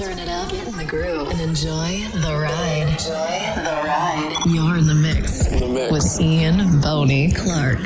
Turn it up, get in the groove, and enjoy the ride. Enjoy the ride. You're in the mix, in the mix. with Ian Boney Clark.